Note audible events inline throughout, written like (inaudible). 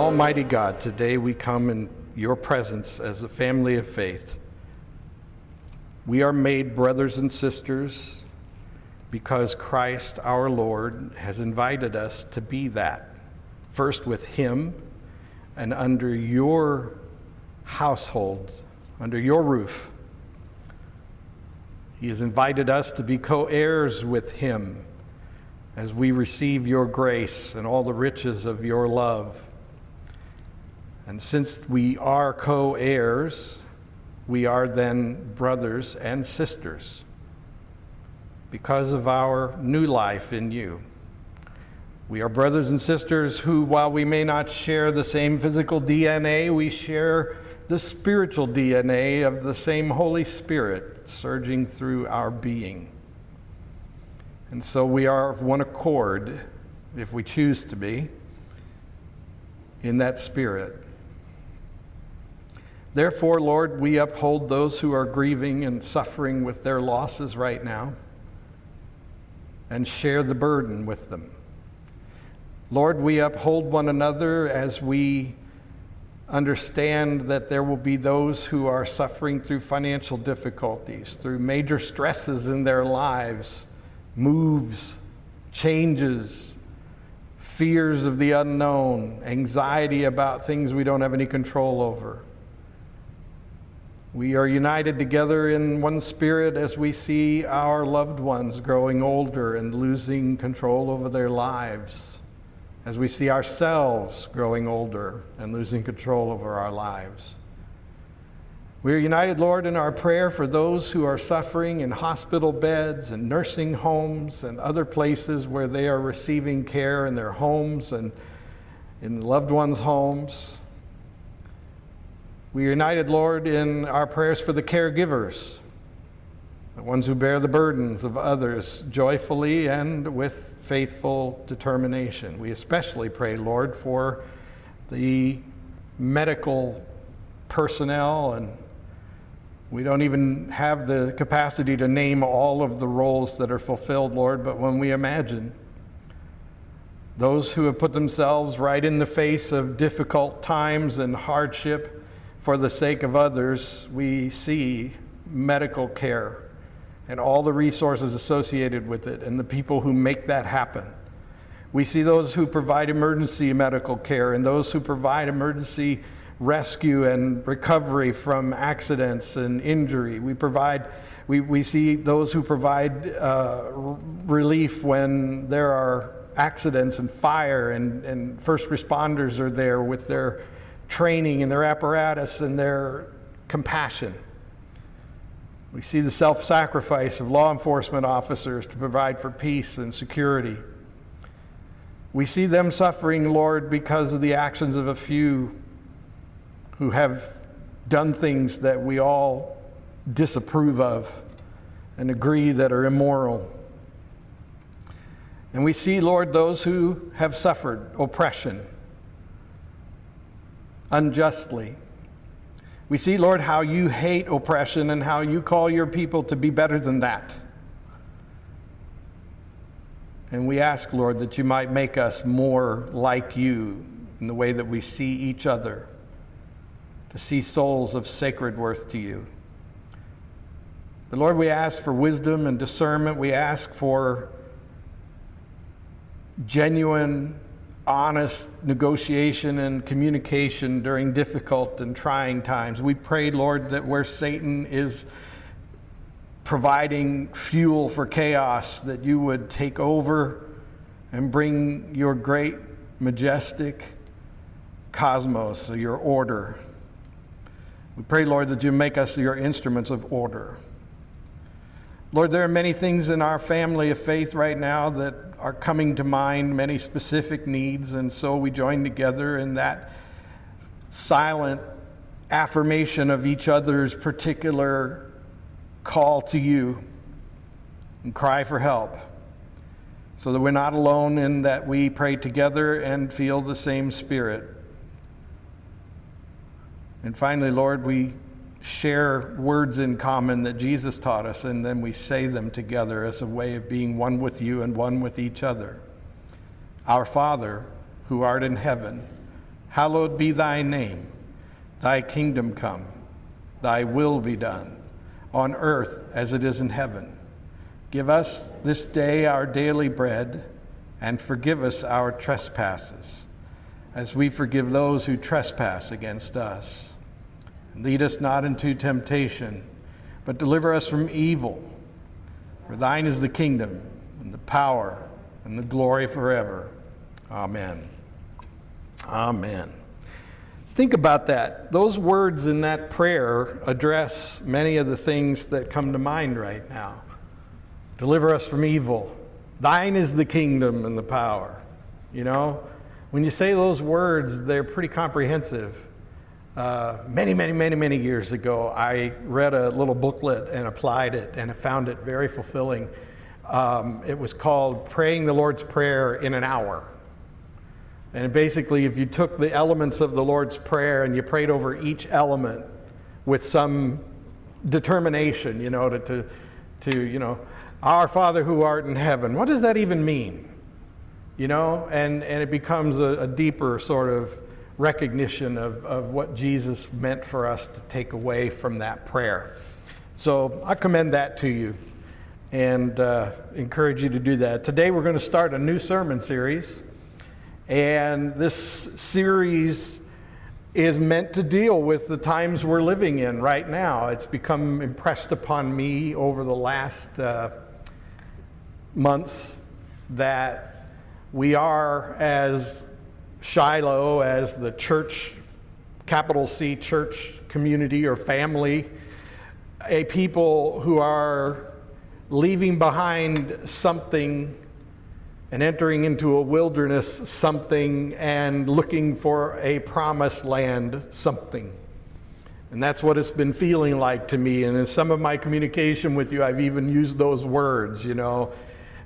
Almighty God, today we come in your presence as a family of faith. We are made brothers and sisters because Christ our Lord has invited us to be that, first with Him and under your household, under your roof. He has invited us to be co heirs with Him as we receive your grace and all the riches of your love. And since we are co heirs, we are then brothers and sisters because of our new life in you. We are brothers and sisters who, while we may not share the same physical DNA, we share the spiritual DNA of the same Holy Spirit surging through our being. And so we are of one accord, if we choose to be, in that spirit. Therefore, Lord, we uphold those who are grieving and suffering with their losses right now and share the burden with them. Lord, we uphold one another as we understand that there will be those who are suffering through financial difficulties, through major stresses in their lives, moves, changes, fears of the unknown, anxiety about things we don't have any control over. We are united together in one spirit as we see our loved ones growing older and losing control over their lives, as we see ourselves growing older and losing control over our lives. We are united, Lord, in our prayer for those who are suffering in hospital beds and nursing homes and other places where they are receiving care in their homes and in loved ones' homes. We are united, Lord, in our prayers for the caregivers, the ones who bear the burdens of others joyfully and with faithful determination. We especially pray, Lord, for the medical personnel, and we don't even have the capacity to name all of the roles that are fulfilled, Lord, but when we imagine those who have put themselves right in the face of difficult times and hardship, for the sake of others, we see medical care and all the resources associated with it and the people who make that happen. We see those who provide emergency medical care and those who provide emergency rescue and recovery from accidents and injury. We provide, we, we see those who provide uh, relief when there are accidents and fire, and, and first responders are there with their training and their apparatus and their compassion. We see the self sacrifice of law enforcement officers to provide for peace and security. We see them suffering, Lord, because of the actions of a few who have done things that we all disapprove of and agree that are immoral. And we see, Lord, those who have suffered oppression unjustly. We see, Lord, how you hate oppression and how you call your people to be better than that. And we ask, Lord, that you might make us more like you in the way that we see each other, to see souls of sacred worth to you. But Lord, we ask for wisdom and discernment. We ask for genuine honest negotiation and communication during difficult and trying times. We pray, Lord, that where Satan is providing fuel for chaos, that you would take over and bring your great, majestic cosmos, your order. We pray, Lord, that you make us your instruments of order. Lord, there are many things in our family of faith right now that are coming to mind, many specific needs, and so we join together in that silent affirmation of each other's particular call to you and cry for help so that we're not alone in that we pray together and feel the same spirit. And finally, Lord, we share words in common that Jesus taught us, and then we say them together as a way of being one with you and one with each other. Our Father, who art in heaven, hallowed be thy name. Thy kingdom come, thy will be done, on earth as it is in heaven. Give us this day our daily bread, and forgive us our trespasses, as we forgive those who trespass against us. Lead us not into temptation, but deliver us from evil. For thine is the kingdom, and the power, and the glory forever. Amen. Amen. Think about that. Those words in that prayer address many of the things that come to mind right now. Deliver us from evil. Thine is the kingdom and the power. You know, when you say those words, they're pretty comprehensive. Uh, many, many, many, many years ago, I read a little booklet and applied it, and I found it very fulfilling. Um, it was called Praying the Lord's Prayer in an Hour. And basically, if you took the elements of the Lord's Prayer and you prayed over each element with some determination, you know, to, to, to, you know, Our Father who art in heaven, what does that even mean? You know, and, and it becomes a, a deeper sort of recognition of, of what Jesus meant for us to take away from that prayer. So I commend that to you and uh, encourage you to do that. Today we're going to start a new sermon series. And this series is meant to deal with the times we're living in right now. It's become impressed upon me over the last uh, months that we are, as Shiloh, as the church, capital C church community or family, a people who are leaving behind something and entering into a wilderness something and looking for a promised land something. And that's what it's been feeling like to me. And in some of my communication with you, I've even used those words, you know.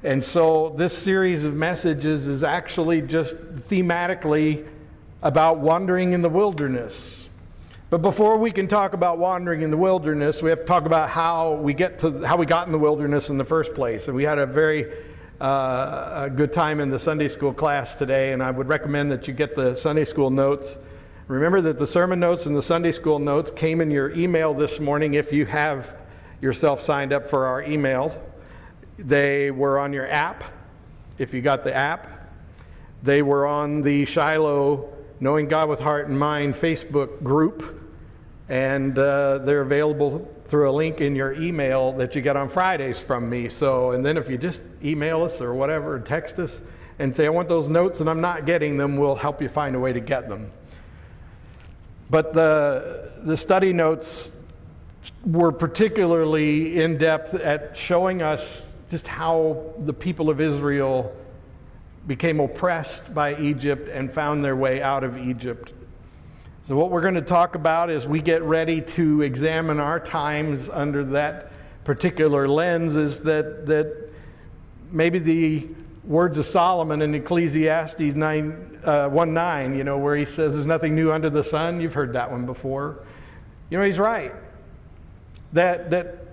And so this series of messages is actually just thematically about wandering in the wilderness. But before we can talk about wandering in the wilderness, we have to talk about how we get to how we got in the wilderness in the first place. And we had a very uh, a good time in the Sunday school class today, and I would recommend that you get the Sunday school notes. Remember that the sermon notes and the Sunday school notes came in your email this morning if you have yourself signed up for our emails. They were on your app, if you got the app. They were on the Shiloh Knowing God with Heart and Mind Facebook group, and uh, they're available through a link in your email that you get on Fridays from me. So, and then if you just email us or whatever, text us and say, I want those notes and I'm not getting them, we'll help you find a way to get them. But the, the study notes were particularly in depth at showing us just how the people of Israel became oppressed by Egypt and found their way out of Egypt so, what we're going to talk about as we get ready to examine our times under that particular lens is that, that maybe the words of Solomon in Ecclesiastes 9, uh, 1 9, you know, where he says there's nothing new under the sun. You've heard that one before. You know, he's right. That, that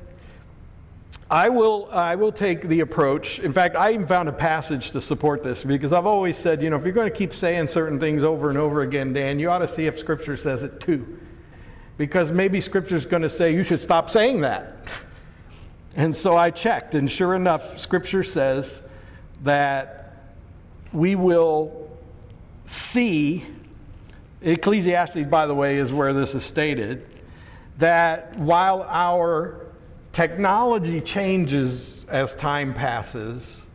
I will, I will take the approach. In fact, I even found a passage to support this because I've always said, you know, if you're going to keep saying certain things over and over again, Dan, you ought to see if Scripture says it too. Because maybe Scripture is going to say you should stop saying that. And so I checked, and sure enough, Scripture says that we will see, Ecclesiastes, by the way, is where this is stated, that while our technology changes as time passes,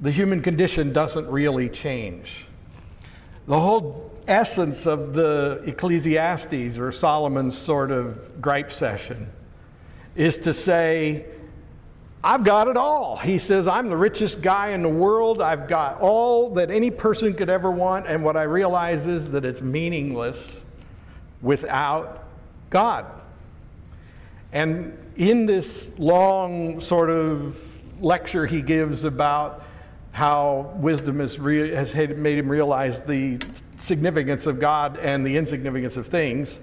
the human condition doesn't really change. The whole essence of the Ecclesiastes or Solomon's sort of gripe session is to say, I've got it all. He says, I'm the richest guy in the world. I've got all that any person could ever want. And what I realize is that it's meaningless without God. And in this long sort of lecture he gives about how wisdom has, re- has made him realize the significance of God and the insignificance of things,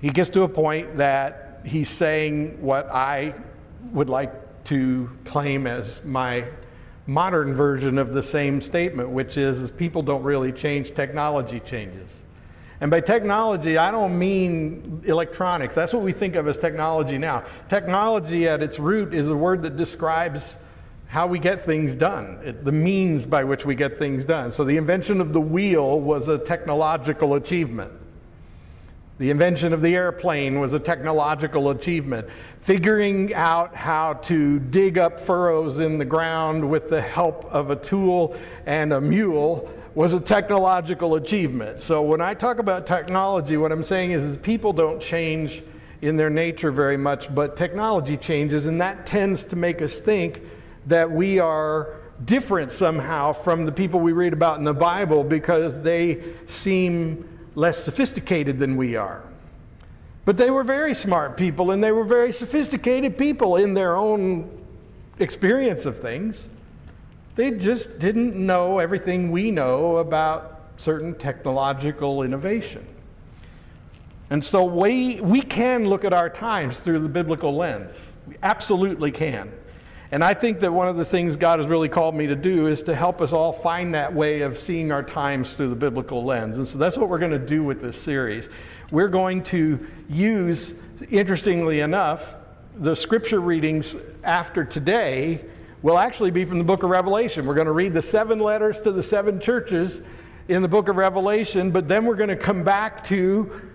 he gets to a point that he's saying what I would like to claim as my modern version of the same statement, which is, is people don't really change, technology changes. And by technology, I don't mean electronics. That's what we think of as technology now. Technology at its root is a word that describes how we get things done, it, the means by which we get things done. So the invention of the wheel was a technological achievement. The invention of the airplane was a technological achievement. Figuring out how to dig up furrows in the ground with the help of a tool and a mule was a technological achievement. So when I talk about technology, what I'm saying is, is people don't change in their nature very much, but technology changes, and that tends to make us think that we are different somehow from the people we read about in the Bible because they seem less sophisticated than we are. But they were very smart people and they were very sophisticated people in their own experience of things. They just didn't know everything we know about certain technological innovation. And so we, we can look at our times through the biblical lens. We absolutely can. And I think that one of the things God has really called me to do is to help us all find that way of seeing our times through the biblical lens. And so that's what we're going to do with this series. We're going to use, interestingly enough, the scripture readings after today will actually be from the book of Revelation. We're going to read the seven letters to the seven churches in the book of Revelation, but then we're going to come back to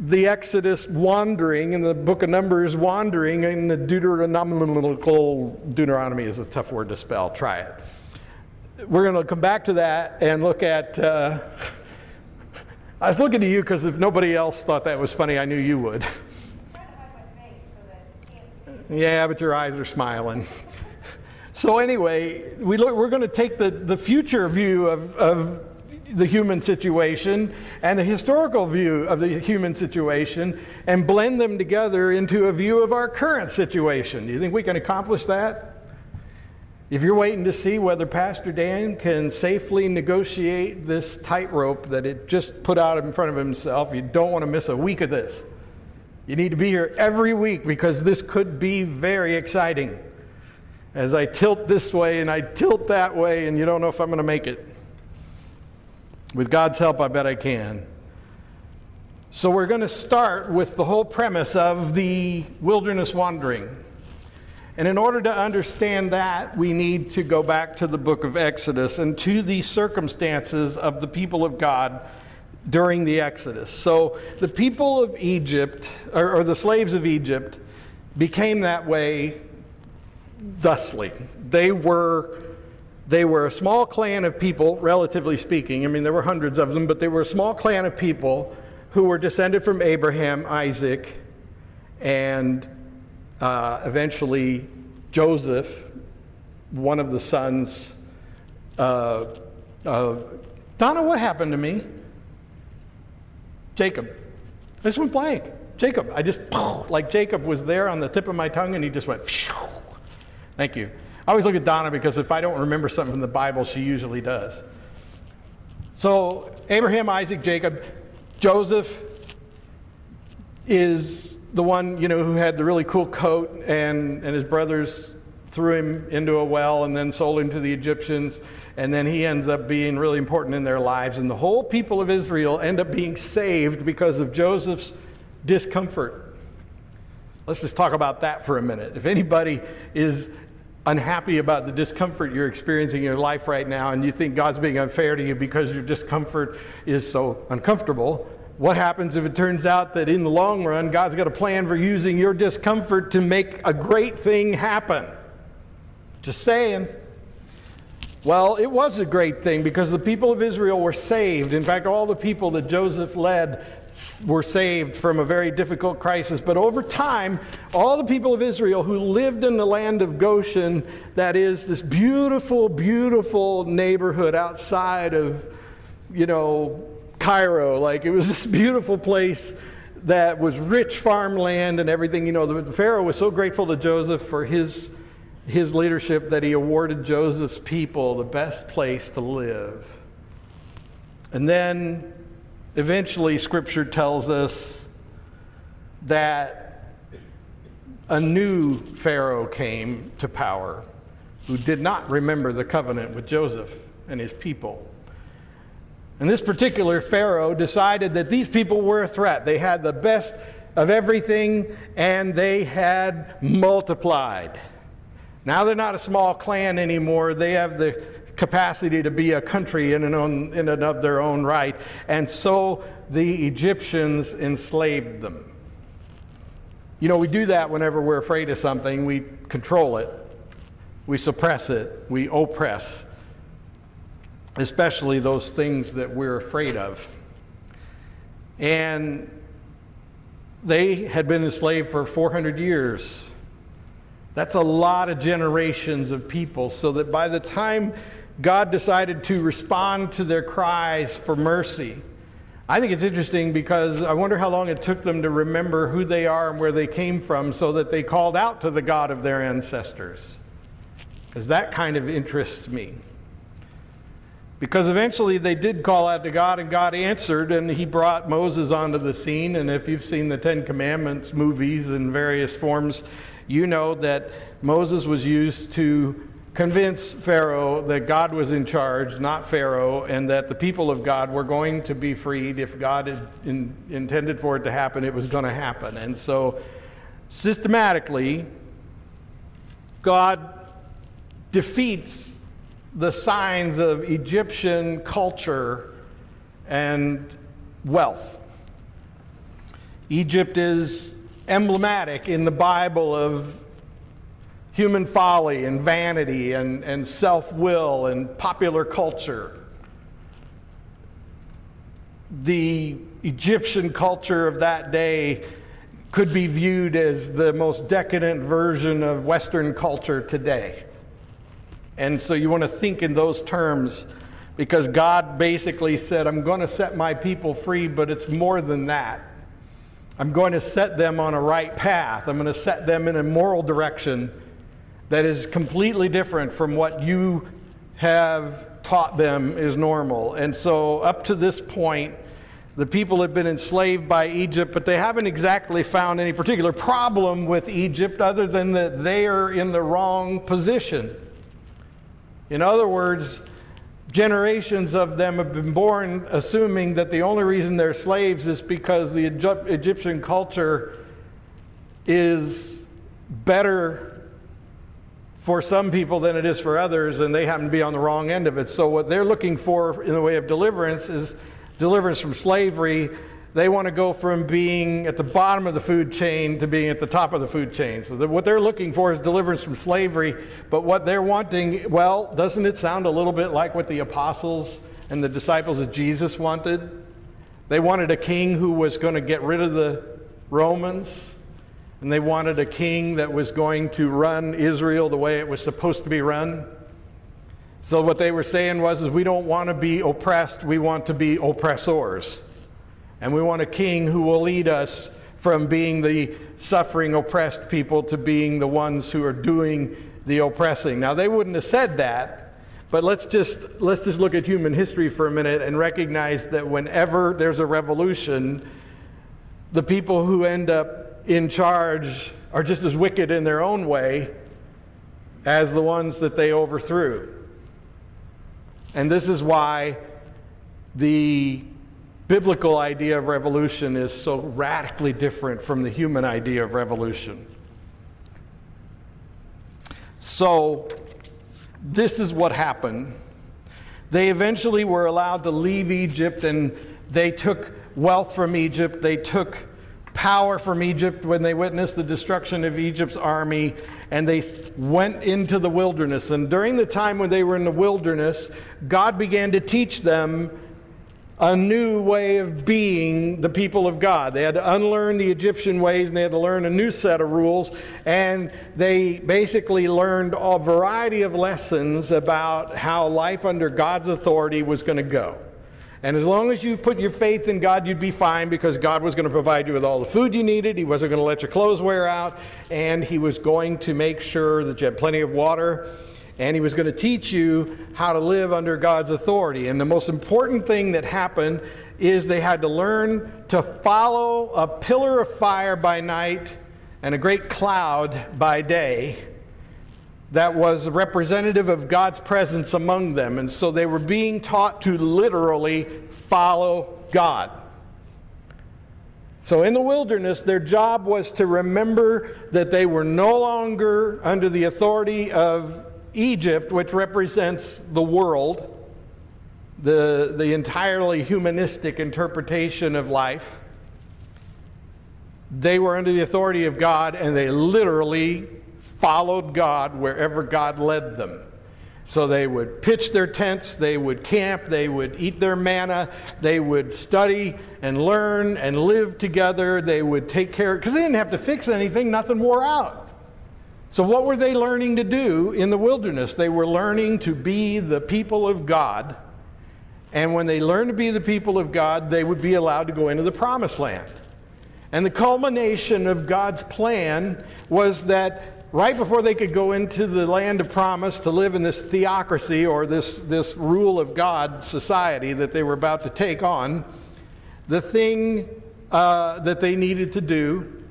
the Exodus wandering and the book of Numbers wandering and the Deuteronomical, Deuteronomy is a tough word to spell, try it. We're going to come back to that and look at. Uh, (laughs) I was looking to you because if nobody else thought that was funny, I knew you would. Yeah, but your eyes are smiling. So, anyway, we look, we're going to take the, the future view of, of the human situation and the historical view of the human situation and blend them together into a view of our current situation. Do you think we can accomplish that? If you're waiting to see whether Pastor Dan can safely negotiate this tightrope that it just put out in front of himself, you don't want to miss a week of this. You need to be here every week because this could be very exciting. As I tilt this way and I tilt that way, and you don't know if I'm going to make it. With God's help, I bet I can. So, we're going to start with the whole premise of the wilderness wandering. And in order to understand that, we need to go back to the book of Exodus and to the circumstances of the people of God during the Exodus. So, the people of Egypt, or, or the slaves of Egypt, became that way thusly. They were they were a small clan of people, relatively speaking. I mean, there were hundreds of them, but they were a small clan of people who were descended from Abraham, Isaac, and uh, eventually Joseph, one of the sons. Uh, Donna, what happened to me? Jacob. This went blank. Jacob. I just, like Jacob was there on the tip of my tongue and he just went, thank you. I always look at Donna because if I don't remember something from the Bible, she usually does. So, Abraham, Isaac, Jacob, Joseph is the one, you know, who had the really cool coat, and, and his brothers threw him into a well and then sold him to the Egyptians. And then he ends up being really important in their lives. And the whole people of Israel end up being saved because of Joseph's discomfort. Let's just talk about that for a minute. If anybody is unhappy about the discomfort you're experiencing in your life right now and you think God's being unfair to you because your discomfort is so uncomfortable, what happens if it turns out that in the long run, God's got a plan for using your discomfort to make a great thing happen? Just saying. Well, it was a great thing because the people of Israel were saved. In fact, all the people that Joseph led were saved from a very difficult crisis. But over time, all the people of Israel who lived in the land of Goshen, that is this beautiful, beautiful neighborhood outside of, you know, Cairo, like it was this beautiful place that was rich farmland and everything. You know, the Pharaoh was so grateful to Joseph for his, his leadership that he awarded Joseph's people the best place to live. And then eventually, Scripture tells us that a new Pharaoh came to power who did not remember the covenant with Joseph and his people. And this particular Pharaoh decided that these people were a threat. They had the best of everything and they had multiplied. Now they're not a small clan anymore. They have the capacity to be a country in and, on, in and of their own right. And so the Egyptians enslaved them. You know, we do that whenever we're afraid of something. We control it, we suppress it, we oppress, especially those things that we're afraid of. And they had been enslaved for 400 years. That's a lot of generations of people, so that by the time God decided to respond to their cries for mercy, I think it's interesting because I wonder how long it took them to remember who they are and where they came from so that they called out to the God of their ancestors. Because that kind of interests me. Because eventually they did call out to God and God answered and he brought Moses onto the scene. And if you've seen the Ten Commandments movies in various forms, you know that Moses was used to convince Pharaoh that God was in charge, not Pharaoh, and that the people of God were going to be freed. If God had in, intended for it to happen, it was going to happen. And so, systematically, God defeats the signs of Egyptian culture and wealth. Egypt is emblematic in the Bible of human folly and vanity and, and self will and popular culture. The Egyptian culture of that day could be viewed as the most decadent version of Western culture today. And so you want to think in those terms because God basically said, I'm going to set my people free, but it's more than that. I'm going to set them on a right path. I'm going to set them in a moral direction that is completely different from what you have taught them is normal. And so, up to this point, the people have been enslaved by Egypt, but they haven't exactly found any particular problem with Egypt other than that they are in the wrong position. In other words, generations of them have been born assuming that the only reason they're slaves is because the Egyptian culture is better for some people than it is for others, and they happen to be on the wrong end of it. So, what they're looking for in the way of deliverance is deliverance from slavery they want to go from being at the bottom of the food chain to being at the top of the food chain. So, what they're looking for is deliverance from slavery. But what they're wanting, well, doesn't it sound a little bit like what the apostles and the disciples of Jesus wanted? They wanted a king who was going to get rid of the Romans, and they wanted a king that was going to run Israel the way it was supposed to be run. So, what they were saying was, is we don't want to be oppressed, we want to be oppressors. And we want a king who will lead us from being the suffering, oppressed people to being the ones who are doing the oppressing. Now, they wouldn't have said that, but let's just, let's just look at human history for a minute and recognize that whenever there's a revolution, the people who end up in charge are just as wicked in their own way as the ones that they overthrew. And this is why the biblical idea of revolution is so radically different from the human idea of revolution. So, this is what happened. They eventually were allowed to leave Egypt and they took wealth from Egypt. They took power from Egypt when they witnessed the destruction of Egypt's army and they went into the wilderness. And during the time when they were in the wilderness, God began to teach them a new way of being the people of God. They had to unlearn the Egyptian ways and they had to learn a new set of rules. And they basically learned a variety of lessons about how life under God's authority was going to go. And as long as you put your faith in God, you'd be fine because God was going to provide you with all the food you needed. He wasn't going to let your clothes wear out. And He was going to make sure that you had plenty of water and he was going to teach you how to live under God's authority. And the most important thing that happened is they had to learn to follow a pillar of fire by night and a great cloud by day that was representative of God's presence among them. And so they were being taught to literally follow God. So in the wilderness, their job was to remember that they were no longer under the authority of Egypt, which represents the world, the, the entirely humanistic interpretation of life. They were under the authority of God, and they literally followed God wherever God led them. So they would pitch their tents, they would camp, they would eat their manna, they would study and learn and live together, they would take care, because they didn't have to fix anything, nothing wore out. So, what were they learning to do in the wilderness? They were learning to be the people of God. And when they learned to be the people of God, they would be allowed to go into the promised land. And the culmination of God's plan was that right before they could go into the land of promise to live in this theocracy or this, this rule of God society that they were about to take on, the thing uh, that they needed to do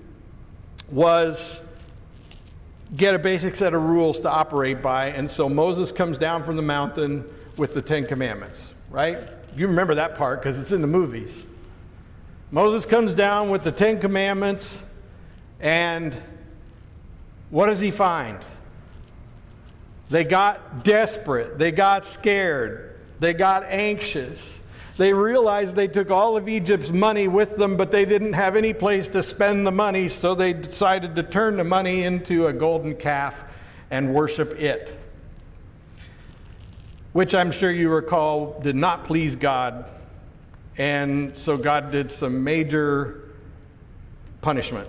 was get a basic set of rules to operate by. And so Moses comes down from the mountain with the Ten Commandments, right? You remember that part because it's in the movies. Moses comes down with the Ten Commandments and what does he find? They got desperate. They got scared. They got anxious. They realized they took all of Egypt's money with them, but they didn't have any place to spend the money, so they decided to turn the money into a golden calf and worship it. Which I'm sure you recall did not please God. And so God did some major punishment.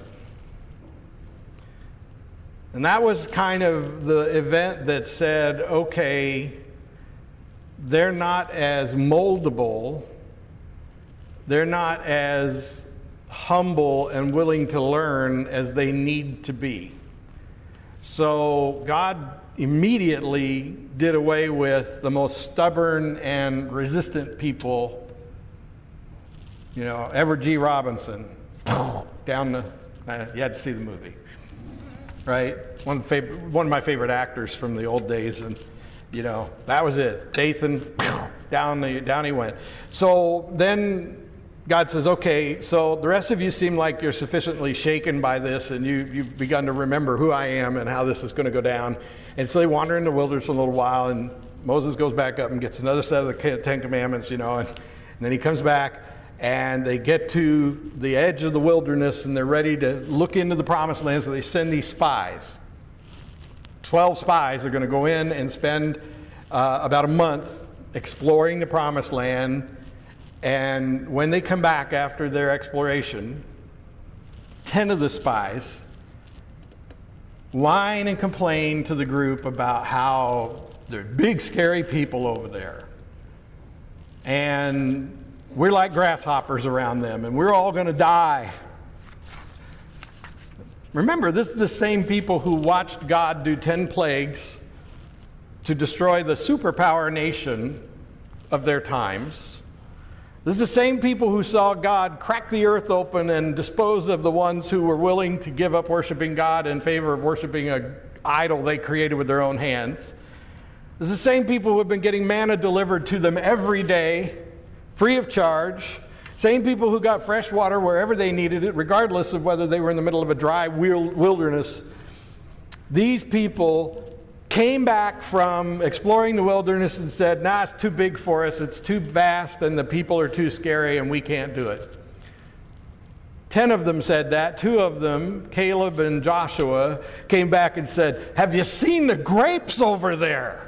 And that was kind of the event that said, okay, they're not as moldable, they're not as humble and willing to learn as they need to be. So God immediately did away with the most stubborn and resistant people. You know, Edward G. Robinson, (laughs) down the, you had to see the movie right? One, fav- one of my favorite actors from the old days, and you know that was it. Dathan, down the, down he went. So then God says, okay, so the rest of you seem like you're sufficiently shaken by this, and you, you've begun to remember who I am and how this is going to go down. And so they wander in the wilderness a little while, and Moses goes back up and gets another set of the Ten Commandments, you know, and, and then he comes back and they get to the edge of the wilderness and they're ready to look into the promised land, so they send these spies. Twelve spies are going to go in and spend uh, about a month exploring the promised land. And when they come back after their exploration, 10 of the spies whine and complain to the group about how there are big, scary people over there. And we're like grasshoppers around them, and we're all going to die. Remember, this is the same people who watched God do 10 plagues to destroy the superpower nation of their times. This is the same people who saw God crack the earth open and dispose of the ones who were willing to give up worshiping God in favor of worshiping an idol they created with their own hands. This is the same people who have been getting manna delivered to them every day free of charge. Same people who got fresh water wherever they needed it, regardless of whether they were in the middle of a dry wilderness. These people came back from exploring the wilderness and said, Nah, it's too big for us, it's too vast, and the people are too scary, and we can't do it. Ten of them said that. Two of them, Caleb and Joshua, came back and said, Have you seen the grapes over there?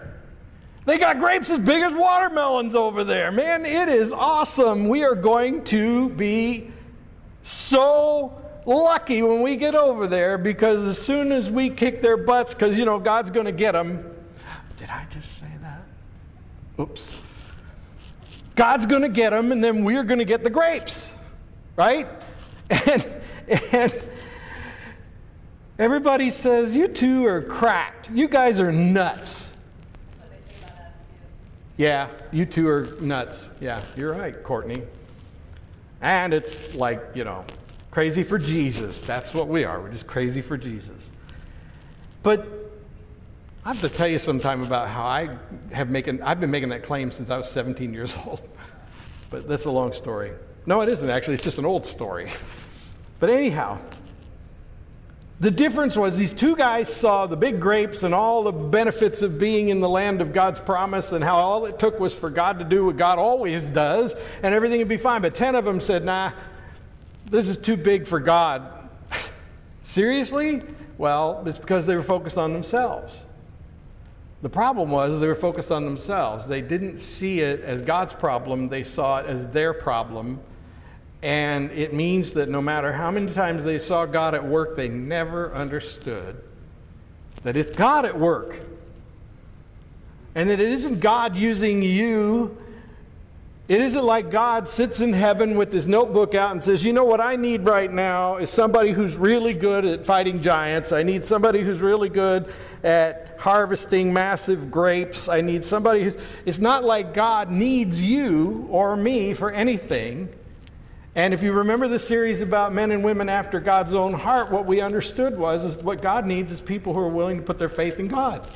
They got grapes as big as watermelons over there. Man, it is awesome. We are going to be so lucky when we get over there because as soon as we kick their butts, because, you know, God's going to get them. Did I just say that? Oops. God's going to get them, and then we're going to get the grapes, right? (laughs) And, and everybody says, You two are cracked. You guys are nuts. Yeah, you two are nuts. Yeah, you're right, Courtney. And it's like, you know, crazy for Jesus. That's what we are. We're just crazy for Jesus. But I have to tell you sometime about how I have making, I've been making that claim since I was 17 years old. But that's a long story. No, it isn't actually, it's just an old story. But anyhow, the difference was these two guys saw the big grapes and all the benefits of being in the land of God's promise and how all it took was for God to do what God always does and everything would be fine. But 10 of them said, nah, this is too big for God. (laughs) Seriously? Well, it's because they were focused on themselves. The problem was they were focused on themselves. They didn't see it as God's problem, they saw it as their problem. And it means that no matter how many times they saw God at work, they never understood that it's God at work. And that it isn't God using you it isn't like God sits in heaven with his notebook out and says, You know what I need right now is somebody who's really good at fighting giants. I need somebody who's really good at harvesting massive grapes. I need somebody who's. It's not like God needs you or me for anything. And if you remember the series about men and women after God's own heart, what we understood was is what God needs is people who are willing to put their faith in God.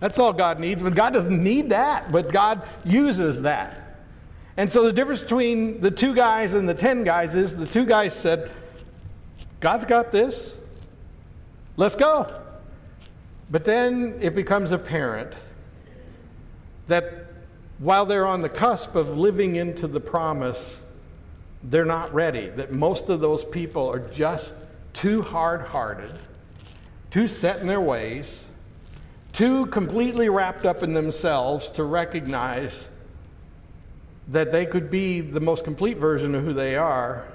That's all God needs, but God doesn't need that, but God uses that. And so the difference between the two guys and the 10 guys is the two guys said, God's got this. Let's go. But then it becomes apparent that while they're on the cusp of living into the promise, they're not ready. That most of those people are just too hard hearted, too set in their ways too completely wrapped up in themselves to recognize that they could be the most complete version of who they are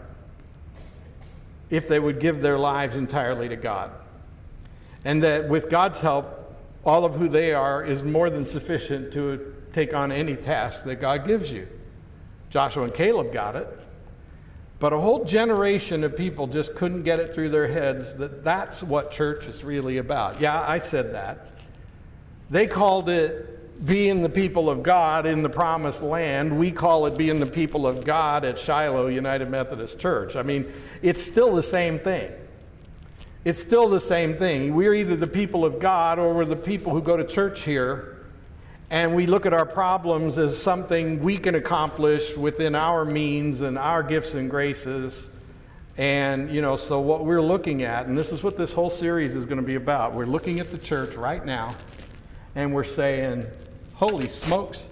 if they would give their lives entirely to God. And that with God's help, all of who they are is more than sufficient to take on any task that God gives you. Joshua and Caleb got it. But a whole generation of people just couldn't get it through their heads that that's what church is really about. Yeah, I said that. They called it being the people of God in the promised land. We call it being the people of God at Shiloh United Methodist Church. I mean, it's still the same thing. It's still the same thing. We're either the people of God or we're the people who go to church here and we look at our problems as something we can accomplish within our means and our gifts and graces. And, you know, so what we're looking at, and this is what this whole series is going to be about, we're looking at the church right now and we're saying, holy smokes.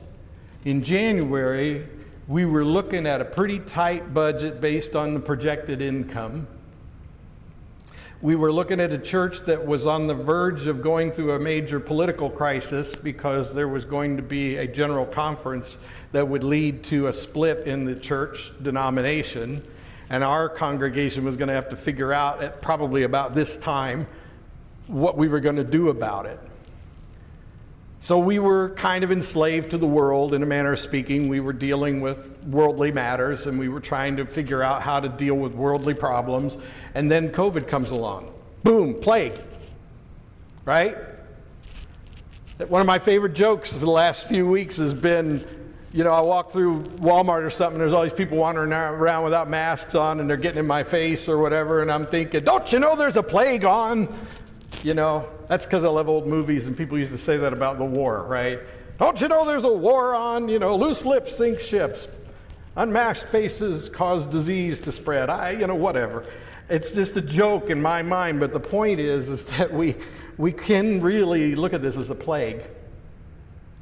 In January, we were looking at a pretty tight budget based on the projected income. We were looking at a church that was on the verge of going through a major political crisis because there was going to be a general conference that would lead to a split in the church denomination. And our congregation was going to have to figure out at probably about this time what we were going to do about it. So we were kind of enslaved to the world, in a manner of speaking. We were dealing with worldly matters and we were trying to figure out how to deal with worldly problems. And then COVID comes along. Boom, plague. Right? One of my favorite jokes for the last few weeks has been you know, I walk through Walmart or something, there's all these people wandering around without masks on and they're getting in my face or whatever, and I'm thinking, don't you know there's a plague on? You know, that's because I love old movies and people used to say that about the war, right? Don't you know there's a war on? You know, loose lips sink ships. Unmasked faces cause disease to spread. I, you know, whatever. It's just a joke in my mind, but the point is, is that we, we can really look at this as a plague.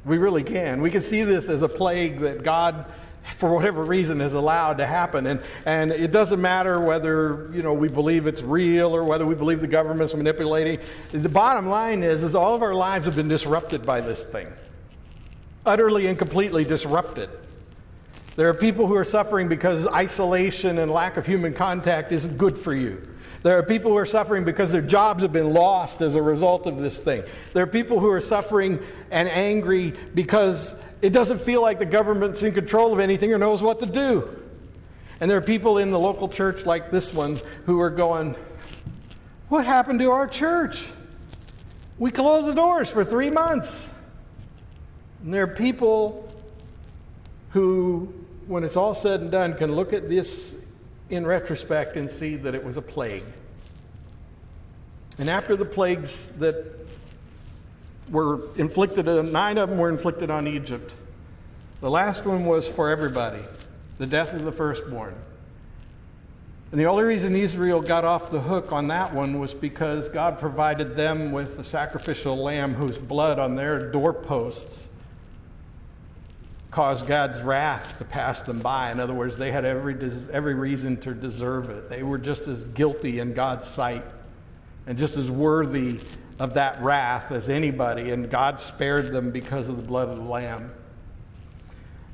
We really can. We can see this as a plague that God (laughs) for whatever reason is allowed to happen. And, and it doesn't matter whether you know, we believe it's real or whether we believe the government's manipulating. The bottom line is, is all of our lives have been disrupted by this thing. Utterly and completely disrupted. There are people who are suffering because isolation and lack of human contact isn't good for you. There are people who are suffering because their jobs have been lost as a result of this thing. There are people who are suffering and angry because it doesn't feel like the government's in control of anything or knows what to do. And there are people in the local church like this one who are going, What happened to our church? We closed the doors for three months. And there are people who, when it's all said and done, can look at this in retrospect and see that it was a plague. And after the plagues that were inflicted, uh, nine of them were inflicted on Egypt. The last one was for everybody the death of the firstborn. And the only reason Israel got off the hook on that one was because God provided them with the sacrificial lamb whose blood on their doorposts caused God's wrath to pass them by. In other words, they had every, every reason to deserve it. They were just as guilty in God's sight and just as worthy of that wrath as anybody, and God spared them because of the blood of the Lamb.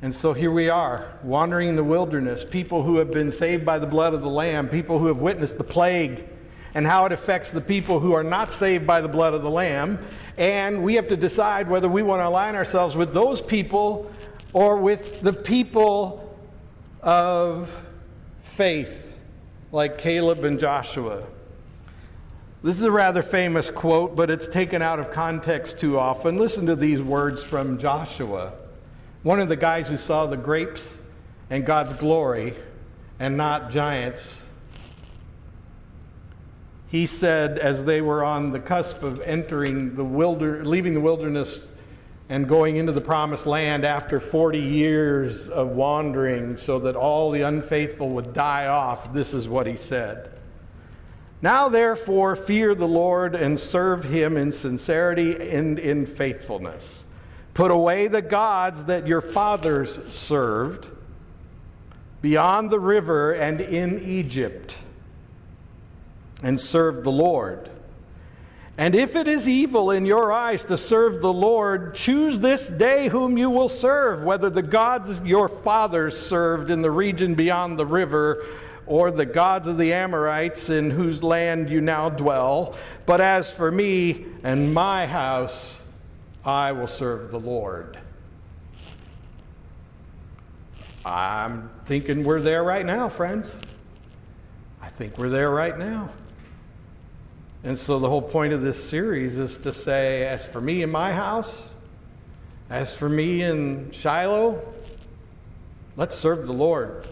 And so here we are, wandering in the wilderness, people who have been saved by the blood of the Lamb, people who have witnessed the plague and how it affects the people who are not saved by the blood of the Lamb. And we have to decide whether we want to align ourselves with those people or with the people of faith, like Caleb and Joshua. This is a rather famous quote, but it's taken out of context too often. Listen to these words from Joshua one of the guys who saw the grapes and God's glory and not giants. He said, as they were on the cusp of entering the wilder, leaving the wilderness and going into the promised land after 40 years of wandering so that all the unfaithful would die off, this is what he said. Now, therefore, fear the Lord and serve him in sincerity and in faithfulness. Put away the gods that your fathers served beyond the river and in Egypt, and serve the Lord. And if it is evil in your eyes to serve the Lord, choose this day whom you will serve, whether the gods your fathers served in the region beyond the river, or the gods of the Amorites in whose land you now dwell. But as for me and my house, I will serve the Lord. I'm thinking we're there right now, friends. I think we're there right now. And so the whole point of this series is to say, as for me in my house, as for me in Shiloh, let's serve the Lord.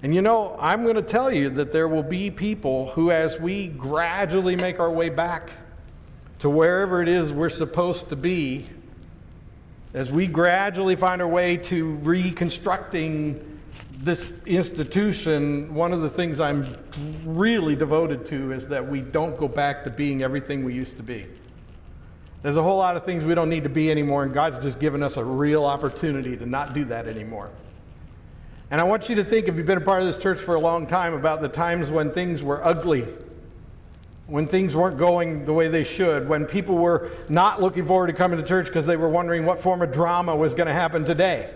And you know, I'm going to tell you that there will be people who, as we gradually make our way back to wherever it is we're supposed to be, as we gradually find our way to reconstructing this institution, one of the things I'm really devoted to is that we don't go back to being everything we used to be. There's a whole lot of things we don't need to be anymore, and God's just given us a real opportunity to not do that anymore. And I want you to think, if you've been a part of this church for a long time, about the times when things were ugly when things weren't going the way they should, when people were not looking forward to coming to church because they were wondering what form of drama was going to happen today,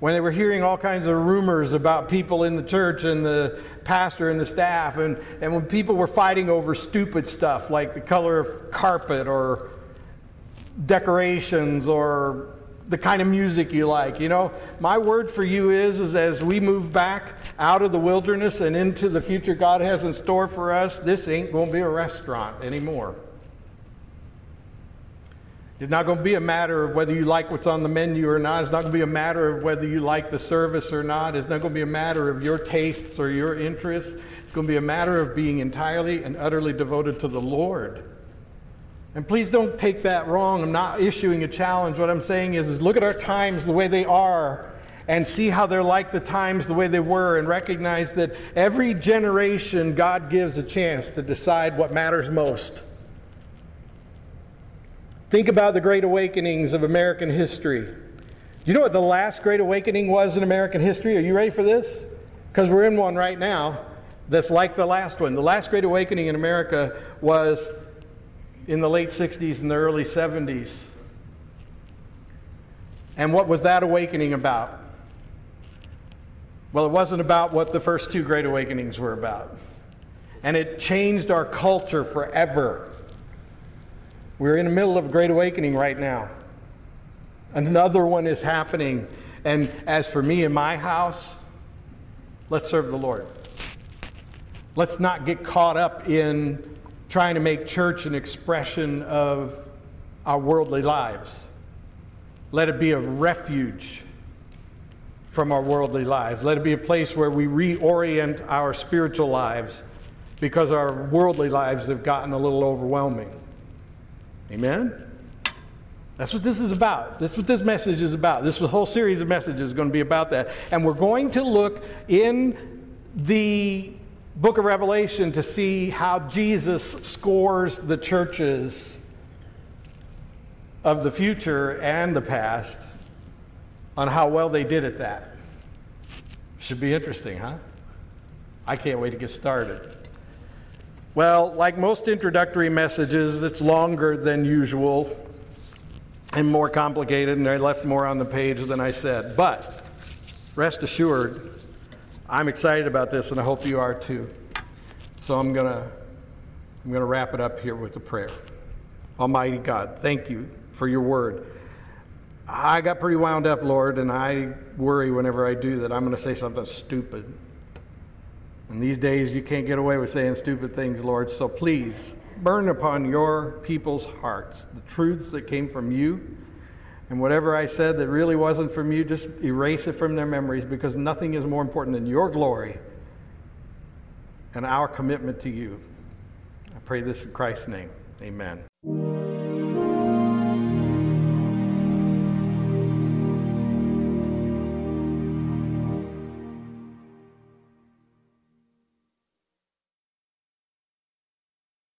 when they were hearing all kinds of rumors about people in the church and the pastor and the staff, and, and when people were fighting over stupid stuff like the color of carpet or decorations or the kind of music you like. You know, my word for you is, is as we move back out of the wilderness and into the future God has in store for us, this ain't going to be a restaurant anymore. It's not going to be a matter of whether you like what's on the menu or not. It's not going to be a matter of whether you like the service or not. It's not going to be a matter of your tastes or your interests. It's going to be a matter of being entirely and utterly devoted to the Lord. And please don't take that wrong. I'm not issuing a challenge. What I'm saying is, is look at our times the way they are and see how they're like the times the way they were and recognize that every generation God gives a chance to decide what matters most. Think about the great awakenings of American history. You know what the last great awakening was in American history? Are you ready for this? Because we're in one right now that's like the last one. The last great awakening in America was in the late 60s and the early 70s. And what was that awakening about? Well, it wasn't about what the first two great awakenings were about. And it changed our culture forever. We're in the middle of a great awakening right now. Another one is happening. And as for me and my house, let's serve the Lord. Let's not get caught up in trying to make church an expression of our worldly lives. Let it be a refuge from our worldly lives. Let it be a place where we reorient our spiritual lives because our worldly lives have gotten a little overwhelming. Amen? That's what this is about. That's what this message is about. This whole series of messages is going to be about that. And we're going to look in the book of Revelation to see how Jesus scores the churches of the future and the past on how well they did at that. Should be interesting, huh? I can't wait to get started. Well, like most introductory messages, it's longer than usual and more complicated, and I left more on the page than I said. But rest assured, I'm excited about this, and I hope you are too. So I'm going to I'm going to wrap it up here with a prayer. Almighty God, thank you for your word. I got pretty wound up, Lord, and I worry whenever I do that I'm going to say something stupid. And these days, you can't get away with saying stupid things, Lord. So please burn upon your people's hearts the truths that came from you. And whatever I said that really wasn't from you, just erase it from their memories because nothing is more important than your glory and our commitment to you. I pray this in Christ's name. Amen.